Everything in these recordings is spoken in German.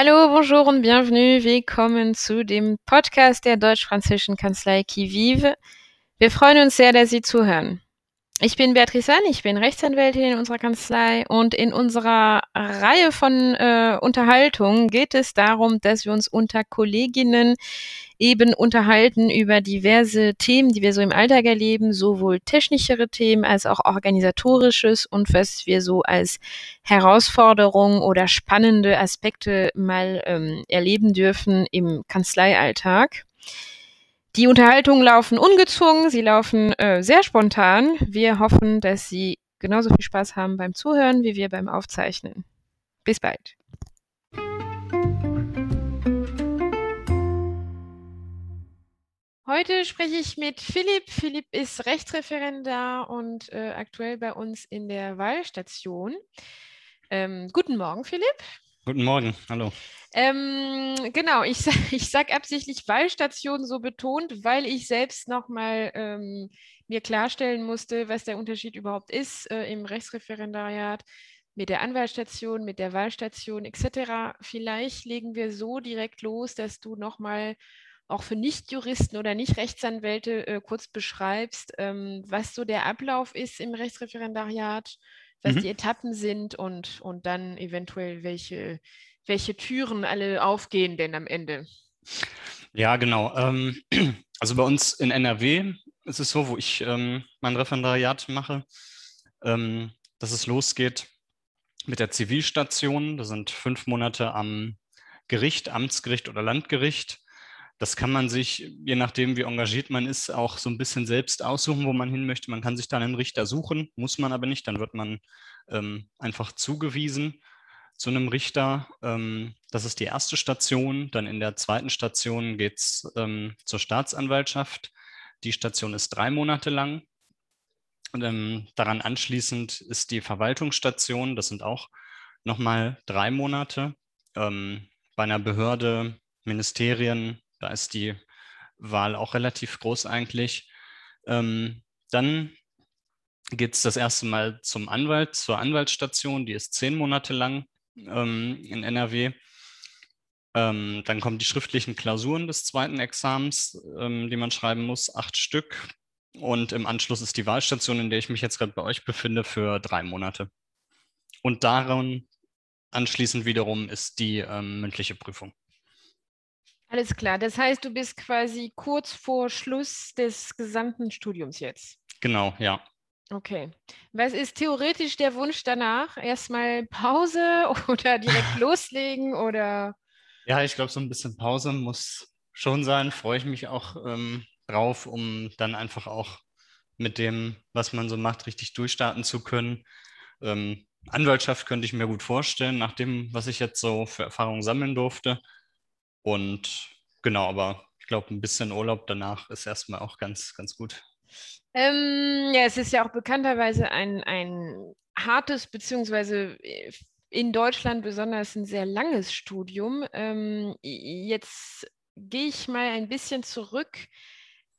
Hallo, bonjour und bienvenue. Willkommen zu dem Podcast der deutsch-französischen Kanzlei Qui Vive. Wir freuen uns sehr, dass Sie zuhören. Ich bin Beatrice Hahn, ich bin Rechtsanwältin in unserer Kanzlei und in unserer Reihe von äh, Unterhaltungen geht es darum, dass wir uns unter Kolleginnen eben unterhalten über diverse Themen, die wir so im Alltag erleben, sowohl technischere Themen als auch organisatorisches und was wir so als Herausforderungen oder spannende Aspekte mal ähm, erleben dürfen im Kanzleialltag. Die Unterhaltungen laufen ungezwungen, sie laufen äh, sehr spontan. Wir hoffen, dass Sie genauso viel Spaß haben beim Zuhören wie wir beim Aufzeichnen. Bis bald. Heute spreche ich mit Philipp. Philipp ist Rechtsreferendar und äh, aktuell bei uns in der Wahlstation. Ähm, guten Morgen, Philipp. Guten Morgen, hallo. Ähm, genau, ich, ich sage absichtlich Wahlstation so betont, weil ich selbst nochmal ähm, mir klarstellen musste, was der Unterschied überhaupt ist äh, im Rechtsreferendariat mit der Anwahlstation, mit der Wahlstation etc. Vielleicht legen wir so direkt los, dass du nochmal auch für Nichtjuristen oder Nicht-Rechtsanwälte äh, kurz beschreibst, ähm, was so der Ablauf ist im Rechtsreferendariat was mhm. die Etappen sind und, und dann eventuell welche, welche Türen alle aufgehen denn am Ende. Ja, genau. Ähm, also bei uns in NRW ist es so, wo ich ähm, mein Referendariat mache, ähm, dass es losgeht mit der Zivilstation. Da sind fünf Monate am Gericht, Amtsgericht oder Landgericht. Das kann man sich, je nachdem, wie engagiert man ist, auch so ein bisschen selbst aussuchen, wo man hin möchte. Man kann sich dann einen Richter suchen, muss man aber nicht. Dann wird man ähm, einfach zugewiesen zu einem Richter. Ähm, das ist die erste Station. Dann in der zweiten Station geht es ähm, zur Staatsanwaltschaft. Die Station ist drei Monate lang. Und, ähm, daran anschließend ist die Verwaltungsstation. Das sind auch nochmal drei Monate. Ähm, bei einer Behörde, Ministerien, da ist die Wahl auch relativ groß eigentlich. Ähm, dann geht es das erste Mal zum Anwalt, zur Anwaltsstation, die ist zehn Monate lang ähm, in NRW. Ähm, dann kommen die schriftlichen Klausuren des zweiten Examens, ähm, die man schreiben muss, acht Stück. Und im Anschluss ist die Wahlstation, in der ich mich jetzt gerade bei euch befinde, für drei Monate. Und daran anschließend wiederum ist die ähm, mündliche Prüfung. Alles klar. Das heißt, du bist quasi kurz vor Schluss des gesamten Studiums jetzt. Genau, ja. Okay. Was ist theoretisch der Wunsch danach? Erstmal Pause oder direkt loslegen oder? Ja, ich glaube, so ein bisschen Pause muss schon sein. Freue ich mich auch ähm, drauf, um dann einfach auch mit dem, was man so macht, richtig durchstarten zu können. Ähm, Anwaltschaft könnte ich mir gut vorstellen, nach dem, was ich jetzt so für Erfahrungen sammeln durfte. Und genau, aber ich glaube, ein bisschen Urlaub danach ist erstmal auch ganz, ganz gut. Ähm, ja, es ist ja auch bekannterweise ein, ein hartes, beziehungsweise äh, in Deutschland besonders ein sehr langes Studium. Ähm, jetzt gehe ich mal ein bisschen zurück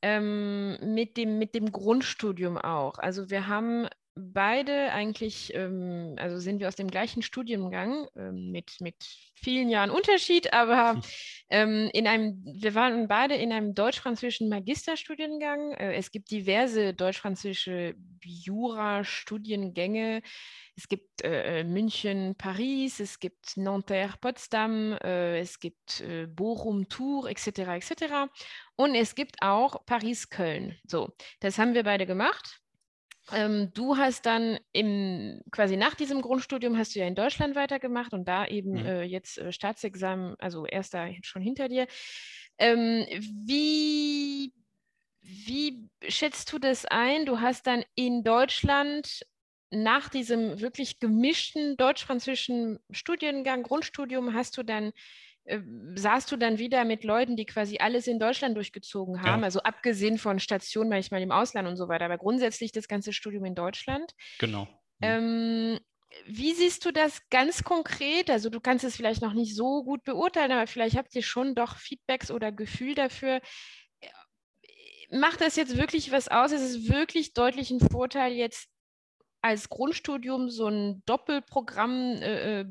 ähm, mit, dem, mit dem Grundstudium auch. Also wir haben beide eigentlich, ähm, also sind wir aus dem gleichen Studiengang ähm, mit, mit vielen Jahren Unterschied, aber ähm, in einem, wir waren beide in einem deutsch-französischen Magisterstudiengang. Äh, es gibt diverse deutsch-französische Jura-Studiengänge. Es gibt äh, äh München, Paris, es gibt Nanterre, Potsdam, äh, es gibt äh, Bochum, Tours, etc., etc. Und es gibt auch Paris, Köln. So, das haben wir beide gemacht. Ähm, du hast dann im, quasi nach diesem Grundstudium hast du ja in Deutschland weitergemacht und da eben mhm. äh, jetzt äh, Staatsexamen, also erster schon hinter dir. Ähm, wie, wie schätzt du das ein? Du hast dann in Deutschland nach diesem wirklich gemischten deutsch-französischen Studiengang, Grundstudium, hast du dann äh, saßt du dann wieder mit Leuten, die quasi alles in Deutschland durchgezogen haben, ja. also abgesehen von Stationen manchmal im Ausland und so weiter, aber grundsätzlich das ganze Studium in Deutschland. Genau. Mhm. Ähm, wie siehst du das ganz konkret? Also du kannst es vielleicht noch nicht so gut beurteilen, aber vielleicht habt ihr schon doch Feedbacks oder Gefühl dafür. Macht das jetzt wirklich was aus? Ist es wirklich deutlich ein Vorteil, jetzt als Grundstudium so ein Doppelprogramm äh, äh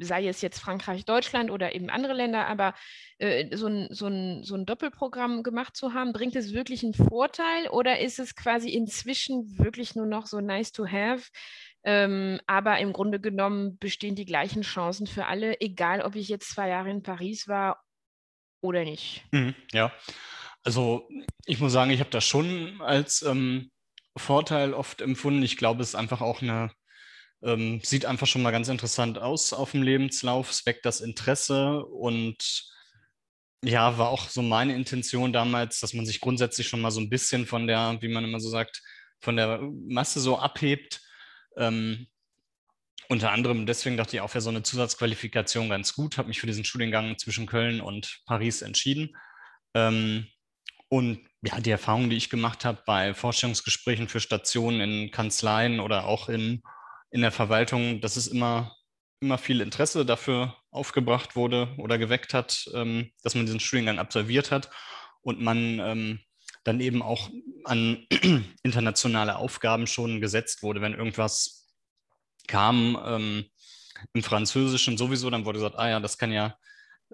sei es jetzt Frankreich, Deutschland oder eben andere Länder, aber äh, so, ein, so, ein, so ein Doppelprogramm gemacht zu haben, bringt es wirklich einen Vorteil oder ist es quasi inzwischen wirklich nur noch so nice to have? Ähm, aber im Grunde genommen bestehen die gleichen Chancen für alle, egal ob ich jetzt zwei Jahre in Paris war oder nicht. Mhm, ja, also ich muss sagen, ich habe das schon als ähm, Vorteil oft empfunden. Ich glaube, es ist einfach auch eine ähm, sieht einfach schon mal ganz interessant aus auf dem Lebenslauf. Es weckt das Interesse und ja, war auch so meine Intention damals, dass man sich grundsätzlich schon mal so ein bisschen von der, wie man immer so sagt, von der Masse so abhebt. Ähm, unter anderem deswegen dachte ich auch, wäre so eine Zusatzqualifikation ganz gut, habe mich für diesen Studiengang zwischen Köln und Paris entschieden. Ähm, und ja, die Erfahrungen, die ich gemacht habe bei Vorstellungsgesprächen für Stationen in Kanzleien oder auch in in der Verwaltung, dass es immer, immer viel Interesse dafür aufgebracht wurde oder geweckt hat, ähm, dass man diesen Studiengang absolviert hat und man ähm, dann eben auch an internationale Aufgaben schon gesetzt wurde, wenn irgendwas kam ähm, im Französischen sowieso, dann wurde gesagt, ah ja, das kann ja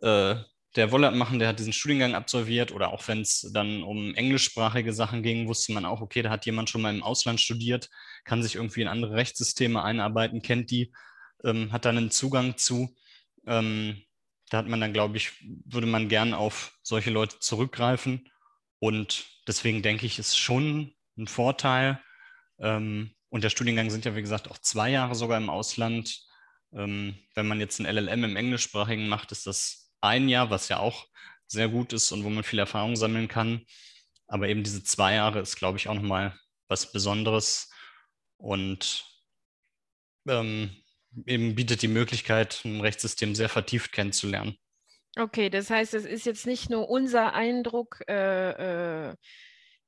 äh, der Wollert machen, der hat diesen Studiengang absolviert oder auch wenn es dann um englischsprachige Sachen ging, wusste man auch, okay, da hat jemand schon mal im Ausland studiert, kann sich irgendwie in andere Rechtssysteme einarbeiten, kennt die, ähm, hat dann einen Zugang zu. Ähm, da hat man dann, glaube ich, würde man gern auf solche Leute zurückgreifen und deswegen denke ich, ist schon ein Vorteil. Ähm, und der Studiengang sind ja, wie gesagt, auch zwei Jahre sogar im Ausland. Ähm, wenn man jetzt ein LLM im Englischsprachigen macht, ist das ein Jahr, was ja auch sehr gut ist und wo man viel Erfahrung sammeln kann. Aber eben diese zwei Jahre ist, glaube ich, auch nochmal was Besonderes und ähm, eben bietet die Möglichkeit, ein Rechtssystem sehr vertieft kennenzulernen. Okay, das heißt, es ist jetzt nicht nur unser Eindruck äh, äh,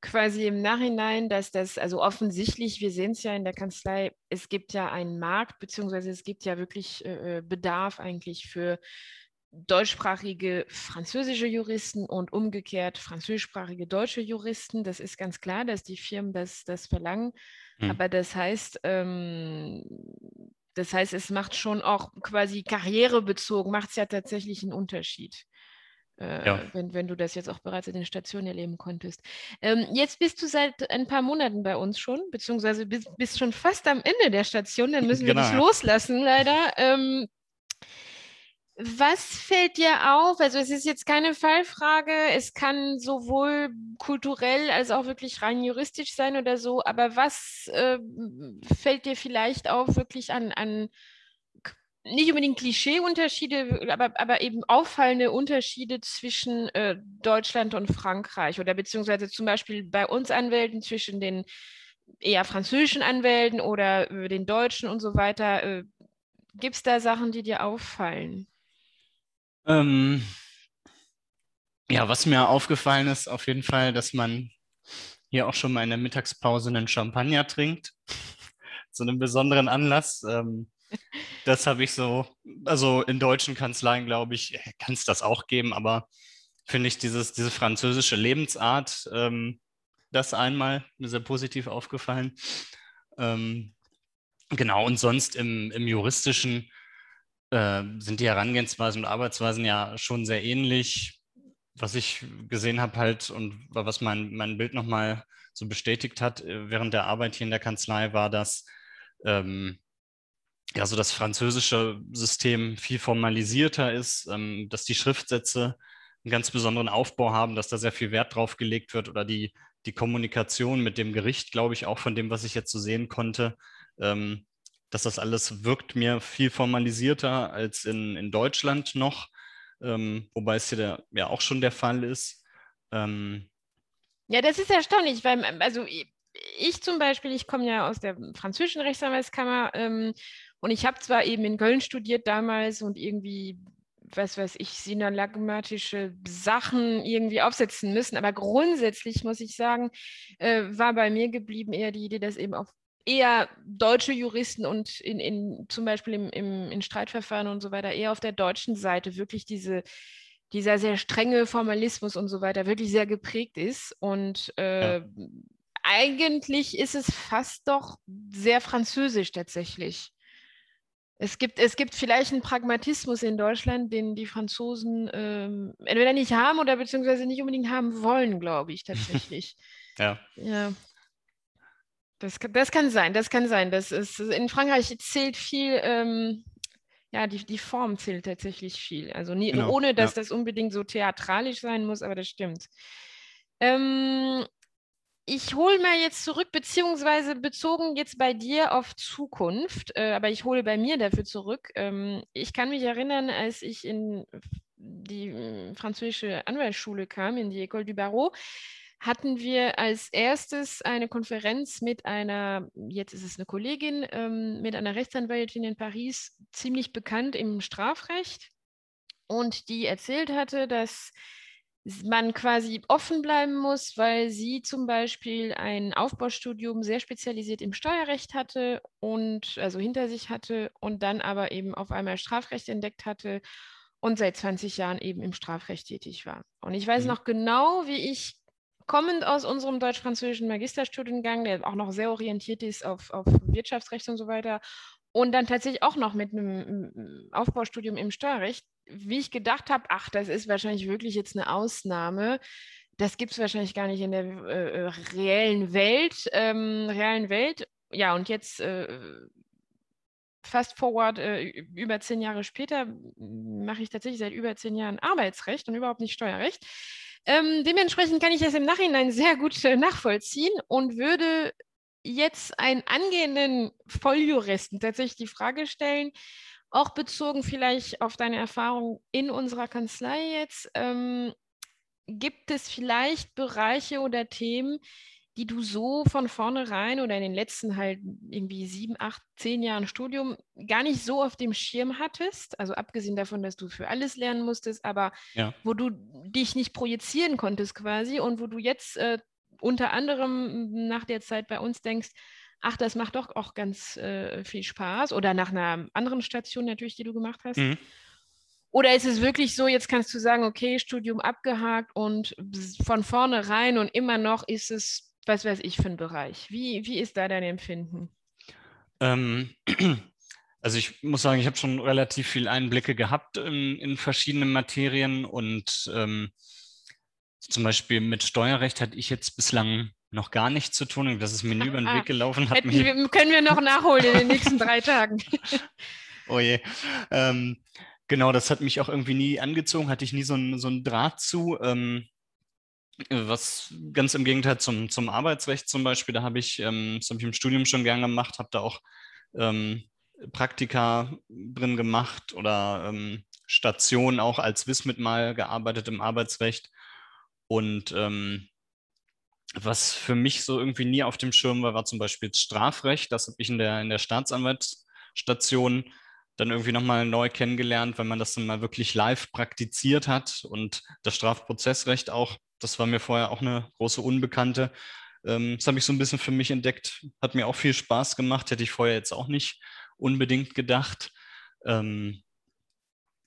quasi im Nachhinein, dass das, also offensichtlich, wir sehen es ja in der Kanzlei, es gibt ja einen Markt, beziehungsweise es gibt ja wirklich äh, äh Bedarf eigentlich für deutschsprachige französische Juristen und umgekehrt französischsprachige deutsche Juristen. Das ist ganz klar, dass die Firmen das, das verlangen. Hm. Aber das heißt, ähm, das heißt, es macht schon auch quasi karrierebezogen, macht es ja tatsächlich einen Unterschied. Äh, ja. wenn, wenn du das jetzt auch bereits in den Stationen erleben konntest. Ähm, jetzt bist du seit ein paar Monaten bei uns schon, beziehungsweise bist, bist schon fast am Ende der Station, dann müssen genau. wir dich loslassen, leider. Ähm, was fällt dir auf? Also es ist jetzt keine Fallfrage, es kann sowohl kulturell als auch wirklich rein juristisch sein oder so, aber was äh, fällt dir vielleicht auf wirklich an, an nicht unbedingt Klischeeunterschiede, aber, aber eben auffallende Unterschiede zwischen äh, Deutschland und Frankreich oder beziehungsweise zum Beispiel bei uns Anwälten zwischen den eher französischen Anwälten oder äh, den Deutschen und so weiter. Äh, Gibt es da Sachen, die dir auffallen? Ähm, ja, was mir aufgefallen ist, auf jeden Fall, dass man hier auch schon mal in der Mittagspause einen Champagner trinkt. Zu einem besonderen Anlass. Ähm, das habe ich so, also in deutschen Kanzleien, glaube ich, kann es das auch geben, aber finde ich dieses, diese französische Lebensart, ähm, das einmal sehr positiv aufgefallen. Ähm, genau, und sonst im, im juristischen äh, sind die Herangehensweisen und Arbeitsweisen ja schon sehr ähnlich. Was ich gesehen habe halt und was mein, mein Bild nochmal so bestätigt hat äh, während der Arbeit hier in der Kanzlei war, dass ähm, ja so das französische System viel formalisierter ist, ähm, dass die Schriftsätze einen ganz besonderen Aufbau haben, dass da sehr viel Wert drauf gelegt wird oder die, die Kommunikation mit dem Gericht, glaube ich, auch von dem, was ich jetzt so sehen konnte, ähm, dass das alles wirkt mir viel formalisierter als in, in Deutschland noch, ähm, wobei es hier der, ja auch schon der Fall ist. Ähm, ja, das ist erstaunlich, weil also ich zum Beispiel, ich komme ja aus der französischen Rechtsanwaltskammer ähm, und ich habe zwar eben in Köln studiert damals und irgendwie was weiß ich, synalagmatische Sachen irgendwie aufsetzen müssen. Aber grundsätzlich muss ich sagen, äh, war bei mir geblieben eher die Idee, dass eben auf eher deutsche Juristen und in, in zum Beispiel im, im, in Streitverfahren und so weiter eher auf der deutschen Seite wirklich diese, dieser sehr strenge Formalismus und so weiter wirklich sehr geprägt ist. Und äh, ja. eigentlich ist es fast doch sehr französisch tatsächlich. Es gibt, es gibt vielleicht einen Pragmatismus in Deutschland, den die Franzosen ähm, entweder nicht haben oder beziehungsweise nicht unbedingt haben wollen, glaube ich tatsächlich. ja. Ja. Das, das kann sein, das kann sein. Das ist, in Frankreich zählt viel, ähm, ja, die, die Form zählt tatsächlich viel. Also nie, genau, ohne, dass ja. das unbedingt so theatralisch sein muss, aber das stimmt. Ähm, ich hole mal jetzt zurück, beziehungsweise bezogen jetzt bei dir auf Zukunft, äh, aber ich hole bei mir dafür zurück. Ähm, ich kann mich erinnern, als ich in die äh, französische Anwaltsschule kam, in die École du Barreau, hatten wir als erstes eine Konferenz mit einer, jetzt ist es eine Kollegin, ähm, mit einer Rechtsanwältin in Paris, ziemlich bekannt im Strafrecht. Und die erzählt hatte, dass man quasi offen bleiben muss, weil sie zum Beispiel ein Aufbaustudium sehr spezialisiert im Steuerrecht hatte und also hinter sich hatte und dann aber eben auf einmal Strafrecht entdeckt hatte und seit 20 Jahren eben im Strafrecht tätig war. Und ich weiß mhm. noch genau, wie ich kommend aus unserem deutsch-französischen Magisterstudiengang, der auch noch sehr orientiert ist auf, auf Wirtschaftsrecht und so weiter, und dann tatsächlich auch noch mit einem Aufbaustudium im Steuerrecht, wie ich gedacht habe, ach, das ist wahrscheinlich wirklich jetzt eine Ausnahme. Das gibt es wahrscheinlich gar nicht in der äh, äh, reellen Welt, ähm, realen Welt. Ja, und jetzt äh, fast forward, äh, über zehn Jahre später mache ich tatsächlich seit über zehn Jahren Arbeitsrecht und überhaupt nicht Steuerrecht. Ähm, dementsprechend kann ich das im Nachhinein sehr gut äh, nachvollziehen und würde jetzt einen angehenden Volljuristen tatsächlich die Frage stellen, auch bezogen vielleicht auf deine Erfahrung in unserer Kanzlei jetzt, ähm, gibt es vielleicht Bereiche oder Themen, die du so von vornherein oder in den letzten halt irgendwie sieben, acht, zehn Jahren Studium gar nicht so auf dem Schirm hattest? Also abgesehen davon, dass du für alles lernen musstest, aber ja. wo du dich nicht projizieren konntest quasi und wo du jetzt äh, unter anderem nach der Zeit bei uns denkst, ach, das macht doch auch ganz äh, viel Spaß. Oder nach einer anderen Station natürlich, die du gemacht hast. Mhm. Oder ist es wirklich so, jetzt kannst du sagen, okay, Studium abgehakt und von vornherein und immer noch ist es, was weiß ich, für ein Bereich. Wie, wie ist da dein Empfinden? Ähm, also ich muss sagen, ich habe schon relativ viel Einblicke gehabt in, in verschiedene Materien und ähm, zum Beispiel mit Steuerrecht hatte ich jetzt bislang noch gar nichts zu tun. Das ist mir nie über den Weg gelaufen. Hat mir... Können wir noch nachholen in den nächsten drei Tagen. oh je. Ähm, genau, das hat mich auch irgendwie nie angezogen, hatte ich nie so einen so Draht zu. Ähm, was ganz im Gegenteil zum, zum Arbeitsrecht zum Beispiel, da habe ich, ähm, das habe ich im Studium schon gern gemacht, habe da auch ähm, Praktika drin gemacht oder ähm, Stationen auch als Wismit mal gearbeitet im Arbeitsrecht. Und ähm, was für mich so irgendwie nie auf dem Schirm war, war zum Beispiel das Strafrecht. Das habe ich in der, in der Staatsanwaltsstation dann irgendwie nochmal neu kennengelernt, wenn man das dann mal wirklich live praktiziert hat. Und das Strafprozessrecht auch, das war mir vorher auch eine große Unbekannte. Ähm, das habe ich so ein bisschen für mich entdeckt. Hat mir auch viel Spaß gemacht, hätte ich vorher jetzt auch nicht unbedingt gedacht. Ähm,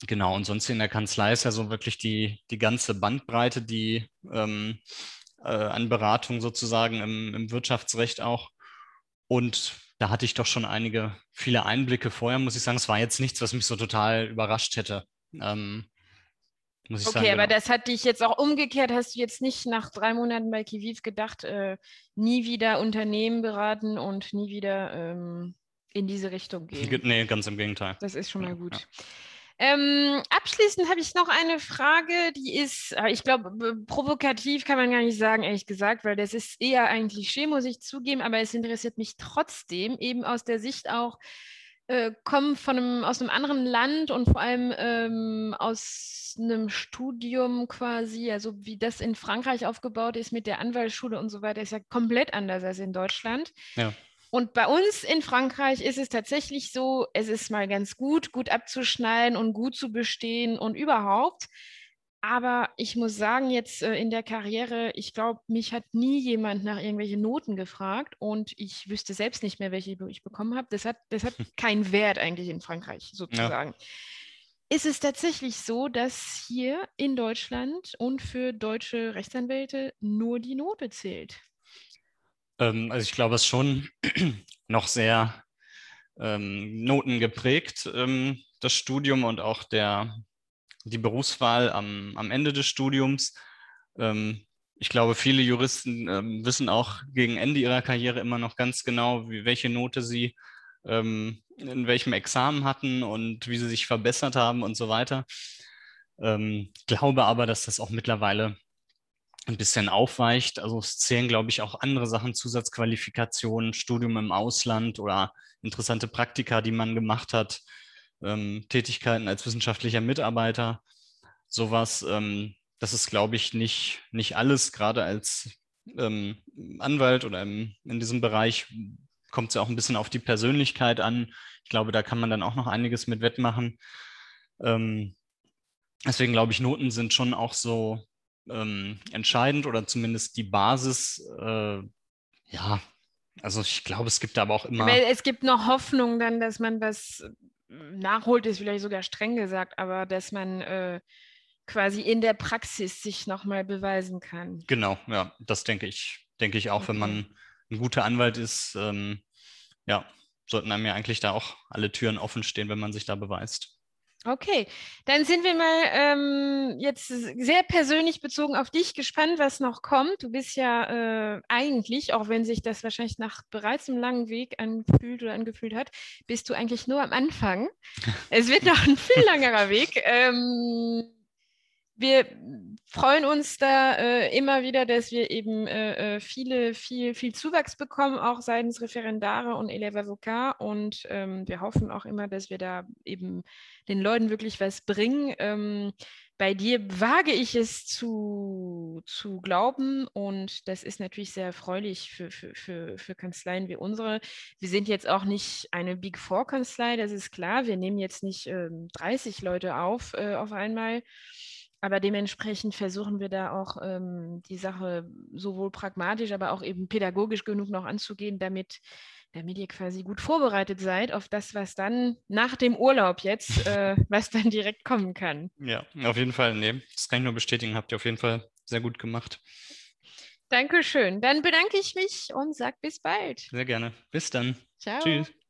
genau, und sonst in der Kanzlei ist ja so wirklich die, die ganze Bandbreite, die ähm, äh, an Beratung sozusagen im, im Wirtschaftsrecht auch. Und da hatte ich doch schon einige, viele Einblicke vorher, muss ich sagen. Es war jetzt nichts, was mich so total überrascht hätte. Ähm, okay, sagen, aber genau. das hat dich jetzt auch umgekehrt. Hast du jetzt nicht nach drei Monaten bei Kiviv gedacht, äh, nie wieder Unternehmen beraten und nie wieder ähm, in diese Richtung gehen? Nee, ganz im Gegenteil. Das ist schon mal gut. Ja. Ähm, abschließend habe ich noch eine Frage, die ist, äh, ich glaube, provokativ kann man gar nicht sagen, ehrlich gesagt, weil das ist eher ein Klischee, muss ich zugeben, aber es interessiert mich trotzdem, eben aus der Sicht auch, äh, kommen von einem, aus einem anderen Land und vor allem ähm, aus einem Studium quasi, also wie das in Frankreich aufgebaut ist mit der Anwaltsschule und so weiter, ist ja komplett anders als in Deutschland. Ja. Und bei uns in Frankreich ist es tatsächlich so, es ist mal ganz gut, gut abzuschneiden und gut zu bestehen und überhaupt. Aber ich muss sagen, jetzt äh, in der Karriere, ich glaube, mich hat nie jemand nach irgendwelchen Noten gefragt und ich wüsste selbst nicht mehr, welche ich bekommen habe. Das hat, das hat keinen Wert eigentlich in Frankreich sozusagen. Ja. Ist es tatsächlich so, dass hier in Deutschland und für deutsche Rechtsanwälte nur die Note zählt? Ähm, also ich glaube, es ist schon noch sehr ähm, Noten geprägt, ähm, das Studium und auch der, die Berufswahl am, am Ende des Studiums. Ähm, ich glaube, viele Juristen ähm, wissen auch gegen Ende ihrer Karriere immer noch ganz genau, wie, welche Note sie ähm, in welchem Examen hatten und wie sie sich verbessert haben und so weiter. Ähm, glaube aber, dass das auch mittlerweile ein bisschen aufweicht. Also es zählen, glaube ich, auch andere Sachen, Zusatzqualifikationen, Studium im Ausland oder interessante Praktika, die man gemacht hat, ähm, Tätigkeiten als wissenschaftlicher Mitarbeiter, sowas. Ähm, das ist, glaube ich, nicht, nicht alles, gerade als ähm, Anwalt oder im, in diesem Bereich kommt es ja auch ein bisschen auf die Persönlichkeit an. Ich glaube, da kann man dann auch noch einiges mit wettmachen. Ähm, deswegen glaube ich, Noten sind schon auch so ähm, entscheidend oder zumindest die Basis. Äh, ja, also ich glaube, es gibt aber auch immer. Weil es gibt noch Hoffnung dann, dass man was nachholt, ist vielleicht sogar streng gesagt, aber dass man äh, quasi in der Praxis sich nochmal beweisen kann. Genau, ja, das denke ich, denke ich auch, okay. wenn man ein guter Anwalt ist, ähm, ja, sollten einem ja eigentlich da auch alle Türen offen stehen, wenn man sich da beweist. Okay, dann sind wir mal ähm, jetzt sehr persönlich bezogen auf dich gespannt, was noch kommt. Du bist ja äh, eigentlich, auch wenn sich das wahrscheinlich nach bereits einem langen Weg angefühlt oder angefühlt hat, bist du eigentlich nur am Anfang. es wird noch ein viel langerer Weg. Ähm, wir freuen uns da äh, immer wieder, dass wir eben äh, äh, viele, viel, viel Zuwachs bekommen, auch seitens Referendare und Eleva Avocat. Und ähm, wir hoffen auch immer, dass wir da eben den Leuten wirklich was bringen. Ähm, bei dir wage ich es zu, zu glauben und das ist natürlich sehr erfreulich für, für, für, für Kanzleien wie unsere. Wir sind jetzt auch nicht eine Big Four Kanzlei, das ist klar. Wir nehmen jetzt nicht ähm, 30 Leute auf äh, auf einmal. Aber dementsprechend versuchen wir da auch ähm, die Sache sowohl pragmatisch, aber auch eben pädagogisch genug noch anzugehen, damit, damit ihr quasi gut vorbereitet seid auf das, was dann nach dem Urlaub jetzt, äh, was dann direkt kommen kann. Ja, auf jeden Fall. Nee, das kann ich nur bestätigen. Habt ihr auf jeden Fall sehr gut gemacht. Dankeschön. Dann bedanke ich mich und sage bis bald. Sehr gerne. Bis dann. Ciao. Tschüss.